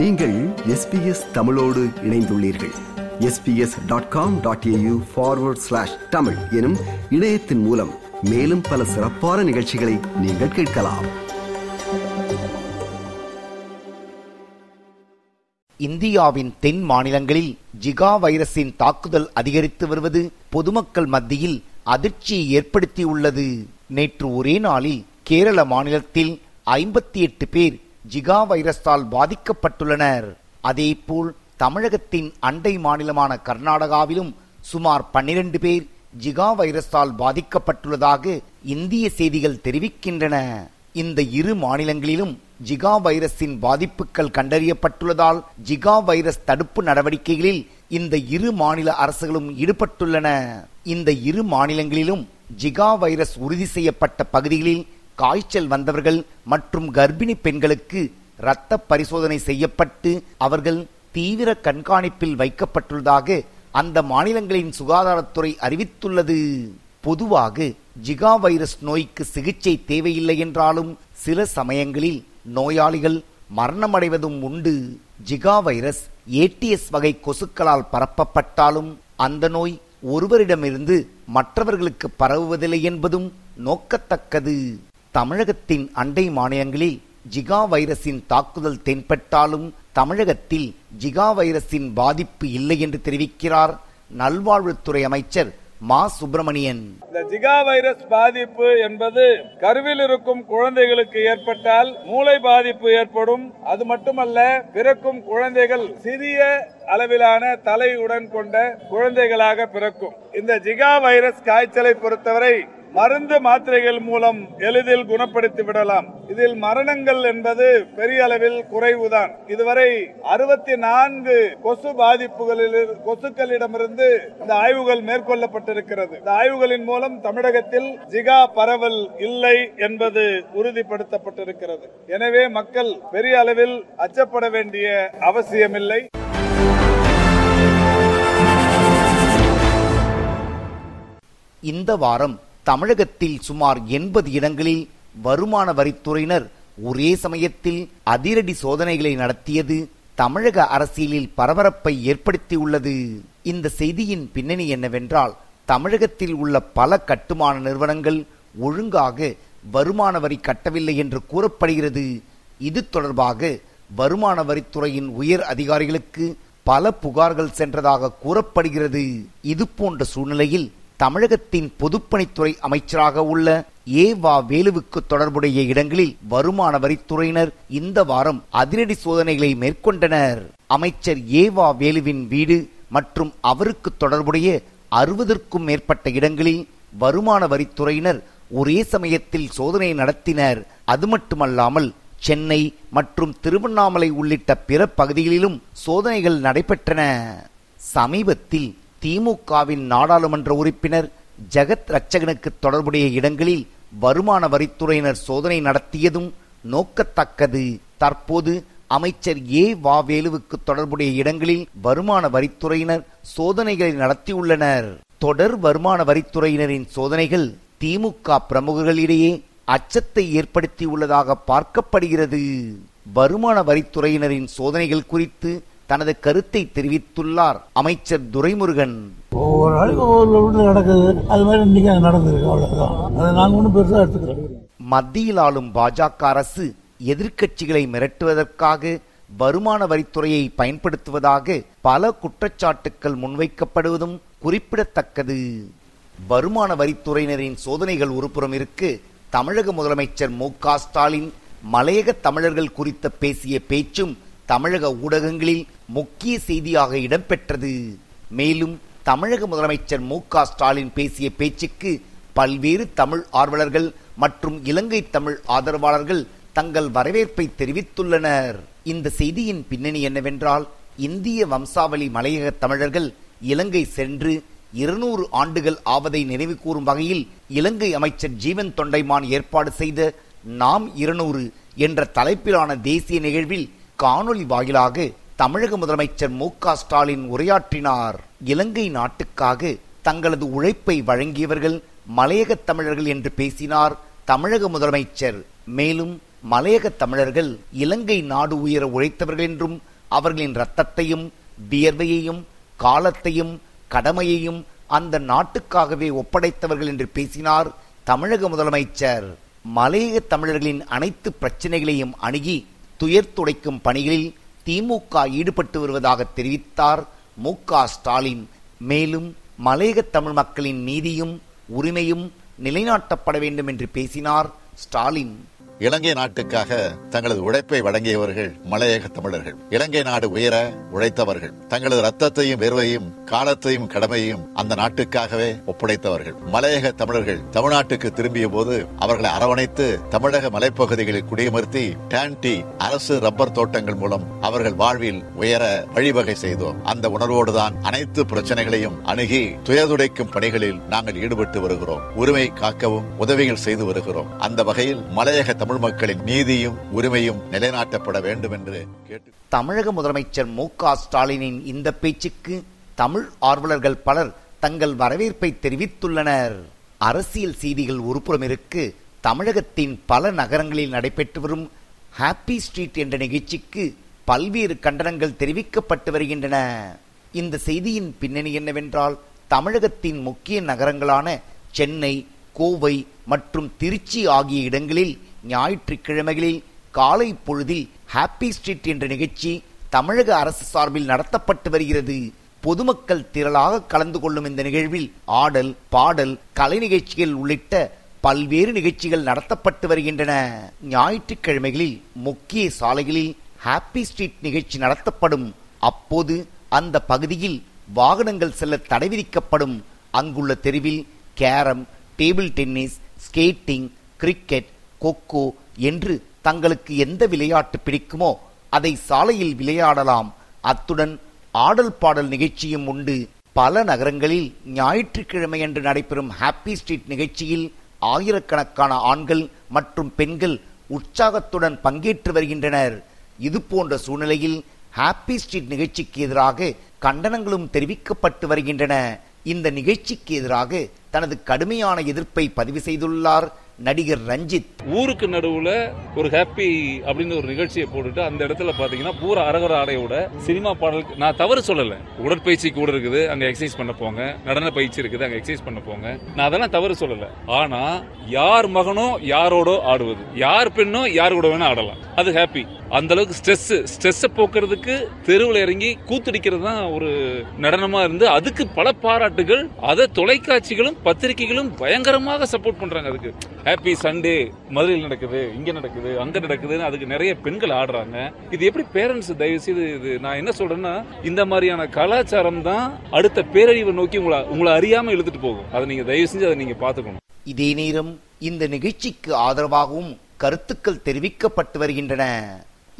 நீங்கள் எஸ்பிஎஸ் தமிழோடு இணைந்துள்ளீர்கள். SBS dot com dot AU forward slash Tamil எனும் இணையத்தின் மூலம் மேலும் பல சிறப்பான நிகழ்ச்சிகளை நீங்கள் கேட்கலாம். இந்தியாவின் தென் மாநிலங்களில் ஜிகா வைரஸின் தாக்குதல் அதிகரித்து வருவது பொதுமக்கள் மத்தியில் அதிர்ச்சியை ஏற்படுத்தியுள்ளது. நேற்று ஒரே நாளில் கேரள மாநிலத்தில் ஐம்பத்தி எட்டு பேர் ஜிகா வைரஸால் பாதிக்கப்பட்டுள்ளனர். அதேபோல் தமிழகத்தின் அண்டை மாநிலமான கர்நாடகாவிலும் சுமார் பன்னிரண்டு பேர் ஜிகா வைரஸால் பாதிக்கப்பட்டுள்ளதாக இந்திய செய்திகள் தெரிவிக்கின்றன. இந்த இரு மாநிலங்களிலும் ஜிகா வைரஸின் பாதிப்புகள் கண்டறியப்பட்டுள்ளதால் ஜிகா வைரஸ் தடுப்பு நடவடிக்கைகளில் இந்த இரு மாநில அரசுகளும் ஈடுபட்டுள்ளன. இந்த இரு மாநிலங்களிலும் ஜிகா வைரஸ் உறுதி செய்யப்பட்ட பகுதிகளில் காய்ச்சல் வந்தவர்கள் மற்றும் கர்ப்பிணி பெண்களுக்கு இரத்த பரிசோதனை செய்யப்பட்டு அவர்கள் தீவிர கண்காணிப்பில் வைக்கப்பட்டுள்ளதாக அந்த மாநிலங்களின் சுகாதாரத்துறை அறிவித்துள்ளது. பொதுவாக ஜிகா வைரஸ் நோய்க்கு சிகிச்சை தேவையில்லை என்றாலும் சில சமயங்களில் நோயாளிகள் மரணமடைவதும் உண்டு. ஜிகா வைரஸ் ஏடிஎஸ் வகை கொசுக்களால் பரப்பப்பட்டாலும் அந்த நோய் ஒருவரிடமிருந்து மற்றவர்களுக்கு பரவுவதில்லை என்பதும் நோக்கத்தக்கது. தமிழகத்தின் அண்டை மாநிலங்களில் ஜிகா வைரஸின் தாக்குதல் தென்பட்டாலும் தமிழகத்தில் ஜிகா வைரஸின் பாதிப்பு இல்லை என்று தெரிவிக்கிறார் நல்வாழ்வுத்துறை அமைச்சர் மா. சுப்பிரமணியன். இந்த ஜிகா வைரஸ் பாதிப்பு என்பது கருவில் இருக்கும் குழந்தைகளுக்கு ஏற்பட்டால் மூளை பாதிப்பு ஏற்படும். அது மட்டுமல்ல பிறக்கும் குழந்தைகள் சிறிய அளவிலான தலையுடன் கொண்ட குழந்தைகளாக பிறக்கும். இந்த ஜிகா வைரஸ் காய்ச்சலை பொறுத்தவரை மருந்து மாத்திரைகள் மூலம் எளிதில் குணப்படுத்தி விடலாம். இதில் மரணங்கள் என்பது பெரிய அளவில் குறைவுதான். இதுவரை அறுபத்தி நான்கு கொசு பாதிப்புகளில் கொசுக்களிடமிருந்து இந்த ஆய்வுகள் மேற்கொள்ளப்பட்டிருக்கிறது. இந்த ஆய்வுகளின் மூலம் தமிழகத்தில் ஜிகா பரவல் இல்லை என்பது உறுதிப்படுத்தப்பட்டிருக்கிறது. எனவே மக்கள் பெரிய அளவில் அச்சப்பட வேண்டிய அவசியமில்லை. இந்த வாரம் தமிழகத்தில் சுமார் எண்பது இடங்களில் வருமான வரித்துறையினர் ஒரே சமயத்தில் அதிரடி சோதனைகளை நடத்தியது தமிழக அரசியலில் பரபரப்பை ஏற்படுத்தியுள்ளது. இந்த செய்தியின் பின்னணி என்னவென்றால் தமிழகத்தில் உள்ள பல கட்டுமான நிறுவனங்கள் ஒழுங்காக வருமான வரி கட்டவில்லை என்று கூறப்படுகிறது. இது தொடர்பாக வருமான வரித்துறையின் உயர் அதிகாரிகளுக்கு பல புகார்கள் சென்றதாக கூறப்படுகிறது. இது போன்ற சூழ்நிலையில் தமிழகத்தின் பொதுப்பணித்துறை அமைச்சராக உள்ள ஏ வா வேலுவுக்கு தொடர்புடைய இடங்களில் வருமான வரித்துறையினர் இந்த வாரம் அதிரடி சோதனைகளை மேற்கொண்டனர். அமைச்சர் ஏ வா வேலுவின் வீடு மற்றும் அவருக்கு தொடர்புடைய அறுபதற்கும் மேற்பட்ட இடங்களில் வருமான வரித்துறையினர் ஒரே சமயத்தில் சோதனை நடத்தினர். அது மட்டுமல்லாமல் சென்னை மற்றும் திருவண்ணாமலை உள்ளிட்ட பிற பகுதிகளிலும் சோதனைகள் நடைபெற்றன. சமீபத்தில் திமுகவின் நாடாளுமன்ற உறுப்பினர் ஜெகத் ரட்சகனுக்கு தொடர்புடைய இடங்களில் வருமான வரித்துறையினர் சோதனை நடத்தியதும் நோக்கத்தக்கது. தற்போது அமைச்சர் ஏ வாவேலுவுக்கு தொடர்புடைய இடங்களில் வருமான வரித்துறையினர் சோதனைகளை நடத்தியுள்ளனர். தொடர் வருமான வரித்துறையினரின் சோதனைகள் திமுக பிரமுகர்களிடையே அச்சத்தை ஏற்படுத்தியுள்ளதாக பார்க்கப்படுகிறது. வருமான வரித்துறையினரின் சோதனைகள் குறித்து தனது கருத்தை தெரிவித்துள்ளார் அமைச்சர் துரைமுருகன். ஒவ்வொரு நாளைக்கு ஒவ்வொரு நடக்குது அது மாதிரி இன்னைக்கு நடந்திருக்கு அவ்வளவுதான். அதை நாங்கள் ஒன்றும் பெருசாக எடுத்துக்கிறோம் மத்தியில் ஆளும் பாஜக அரசு எதிர்க்கட்சிகளை மிரட்டுவதற்காக வருமான வரித்துறையை பயன்படுத்துவதாக பல குற்றச்சாட்டுக்கள் முன்வைக்கப்படுவதும் குறிப்பிடத்தக்கது. வருமான வரித்துறையினரின் சோதனைகள் ஒருபுறம் இருக்கு. தமிழக முதலமைச்சர் மு க ஸ்டாலின் மலையக தமிழர்கள் குறித்த பேசிய பேச்சும் தமிழக ஊடகங்களில் முக்கிய செய்தியாக இடம்பெற்றது. மேலும் தமிழக முதலமைச்சர் மு க ஸ்டாலின் பேசிய பேச்சுக்கு பல்வேறு தமிழ் ஆர்வலர்கள் மற்றும் இலங்கை தமிழ் ஆதரவாளர்கள் தங்கள் வரவேற்பை தெரிவித்துள்ளனர். இந்த செய்தியின் பின்னணி என்னவென்றால் இந்திய வம்சாவளி மலையக தமிழர்கள் இலங்கை சென்று இருநூறு ஆண்டுகள் ஆவதை நினைவு கூறும் வகையில் இலங்கை அமைச்சர் ஜீவன் தொண்டைமான் ஏற்பாடு செய்த நாம் இருநூறு என்ற தலைப்பிலான தேசிய நிகழ்வில் காணொலி வாயிலாக தமிழக முதலமைச்சர் மு க ஸ்டாலின் உரையாற்றினார். இலங்கை நாட்டுக்காக தங்களது உழைப்பை வழங்கியவர்கள் மலையக தமிழர்கள் என்று பேசினார் தமிழக முதலமைச்சர். மேலும் மலையக தமிழர்கள் இலங்கை நாடு உயர உழைத்தவர்கள் என்றும் அவர்களின் ரத்தத்தையும் வியர்வையையும் காலத்தையும் கடமையையும் அந்த நாட்டுக்காகவே ஒப்படைத்தவர்கள் என்று பேசினார் தமிழக முதலமைச்சர். மலையக தமிழர்களின் அனைத்து பிரச்சனைகளையும் அணுகி துயர் துடைக்கும் பணிகளில் திமுக ஈடுபட்டு வருவதாக தெரிவித்தார் மு ஸ்டாலின். மேலும் மலையக தமிழ் மக்களின் நீதியும் உரிமையும் நிலைநாட்டப்பட வேண்டும் என்று பேசினார் ஸ்டாலின். இலங்கை நாட்டுக்காக தங்களது உழைப்பை வழங்கியவர்கள் மலையக தமிழர்கள். இலங்கை நாடு உயர உழைத்தவர்கள். தங்களது ரத்தத்தையும் வேர்வையும் காலத்தையும் கடமையும் அந்த நாட்டுக்காகவே ஒப்படைத்தவர்கள். மலையக தமிழர்கள் தமிழ்நாட்டுக்கு திரும்பிய போது அவர்களை அரவணைத்து தமிழக மலைப்பகுதிகளில் குடியமர்த்தி டான்டி அரசு ரப்பர் தோட்டங்கள் மூலம் அவர்கள் வாழ்வில் உயர வழிவகை செய்தோம். அந்த உணர்வோடுதான் அனைத்து பிரச்சனைகளையும் அணுகி துயதுடைக்கும் பணிகளில் நாங்கள் ஈடுபட்டு வருகிறோம். உரிமை காக்கவும் உதவிகள் செய்து வருகிறோம். அந்த வகையில் மலையக தமிழ் மக்களின் நீதியும் உரிமையும் நிலைநாட்டப்பட வேண்டும் என்று கேட்டு தமிழக முதலமைச்சர் மு ஸ்டாலினின் இந்த பேச்சுக்கு தமிழ் ஆர்வலர்கள் பலர் தங்கள் வரவேற்பை தெரிவித்துள்ளனர். அரசியல் செய்திகள் ஒருபுறம் இருக்கு. தமிழகத்தின் பல நகரங்களில் நடைபெற்று வரும் ஹாப்பி ஸ்ட்ரீட் என்ற நிகழ்ச்சிக்கு பல்வேறு கண்டனங்கள் தெரிவிக்கப்பட்டு வருகின்றன. இந்த செய்தியின் பின்னணி என்னவென்றால் தமிழகத்தின் முக்கிய நகரங்களான சென்னை கோவை மற்றும் திருச்சி ஆகிய இடங்களில் ஞாயிற்றுக்கிழமைகளில் காலை பொழுதில் ஹாப்பி ஸ்ட்ரீட் என்ற நிகழ்ச்சி தமிழக அரசு சார்பில் நடத்தப்பட்டு வருகிறது. பொதுமக்கள் திரளாக கலந்து கொள்ளும் இந்த நிகழ்வில் ஆடல் பாடல் கலை நிகழ்ச்சிகள் உள்ளிட்ட பல்வேறு நிகழ்ச்சிகள் நடத்தப்பட்டு வருகின்றன. ஞாயிற்றுக்கிழமைகளில் முக்கிய சாலைகளில் ஹாப்பி ஸ்ட்ரீட் நிகழ்ச்சி நடத்தப்படும். அப்போது அந்த பகுதியில் வாகனங்கள் செல்ல தடை விதிக்கப்படும். அங்குள்ள தெருவில் carrom table tennis skating cricket kho kho என்று தங்களுக்கு எந்த விளையாட்டு பிடிக்குமோ அதை சாலையில் விளையாடலாம். அத்துடன் ஆடல் பாடல் நிகழ்ச்சியும் உண்டு. பல நகரங்களில் ஞாயிற்றுக்கிழமையன்று நடைபெறும் ஹாப்பி ஸ்ட்ரீட் நிகழ்ச்சியில் ஆயிரக்கணக்கான ஆண்கள் மற்றும் பெண்கள் உற்சாகத்துடன் பங்கேற்று வருகின்றனர். இது போன்ற சூழ்நிலையில் ஹாப்பி ஸ்ட்ரீட் நிகழ்ச்சிக்கு எதிராக கண்டனங்களும் தெரிவிக்கப்பட்டு வருகின்றன. இந்த நிகழ்ச்சிக்கு எதிராக தனது கடுமையான எதிர்ப்பை பதிவு செய்துள்ளார் நடிகர் ரஞ்சித். ஊருக்கு நடுவுல ஒரு ஹாப்பி அப்படின்னு ஒரு நிகழ்ச்சியை போட்டுட்டு அந்த இடத்துல பாத்தீங்கன்னா பூரா அரகர ஆடையோட சினிமா பாடலுக்கு நான் தவறு சொல்லல. உடற்பயிற்சி கூட இருக்குது அங்க எக்ஸசைஸ் பண்ண போங்க. நடன பயிற்சி இருக்குது அங்க எக்ஸசைஸ் பண்ண போங்க. நான் அதெல்லாம் தவறு சொல்லல. ஆனா யார் மகனோ யாரோடோ ஆடுவது. யார் பெண்ணோ யார் கூட வேணா ஆடலாம். அது ஹாப்பி அந்த அளவுக்கு ஸ்ட்ரெஸ் ஸ்ட்ரெஸ் போக்குறதுக்கு தெருவில் இறங்கி கூத்தடிக்கிறது தான் ஒரு நடனமா இருந்து அதுக்கு பல பாராட்டுகள் அதை தொலைக்காட்சிகளும் பத்திரிகைகளும் பயங்கரமாக சப்போர்ட் பண்றாங்க அதுக்கு. ஹாப்பி சண்டே மதுரையில் நடக்குது இங்க நடக்குது அங்க நடக்குதுன்னு அதுக்கு நிறைய பெண்கள் ஆடுறாங்க. இது எப்படி பேரண்ட்ஸ் தயவு செய்து இது நான் என்ன சொல்றேன்னா இந்த மாதிரியான கலாச்சாரம் தான் அடுத்த பேரழிவை நோக்கி உங்களை உங்களை அறியாம இழுத்துட்டு போகும். அதை நீங்க தயவு செஞ்சு அதை நீங்க பாத்துக்கணும் இதே நேரம் இந்த நிகழ்ச்சிக்கு ஆதரவாகவும் கருத்துக்கள் தெரிவிக்கப்பட்டு வருகின்றன.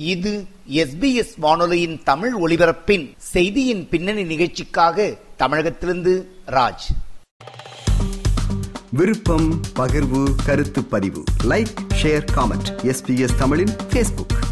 இது எஸ்பிஎஸ் வானொலியின் தமிழ் ஒலிபரப்பின் செய்தியின் பின்னணி நிகழ்ச்சிக்காக தமிழகத்திலிருந்து ராஜ். விருப்பம் பகிர்வு கருத்து பதிவு. லைக் ஷேர் காமெண்ட் எஸ்பிஎஸ் தமிழின் பேஸ்புக்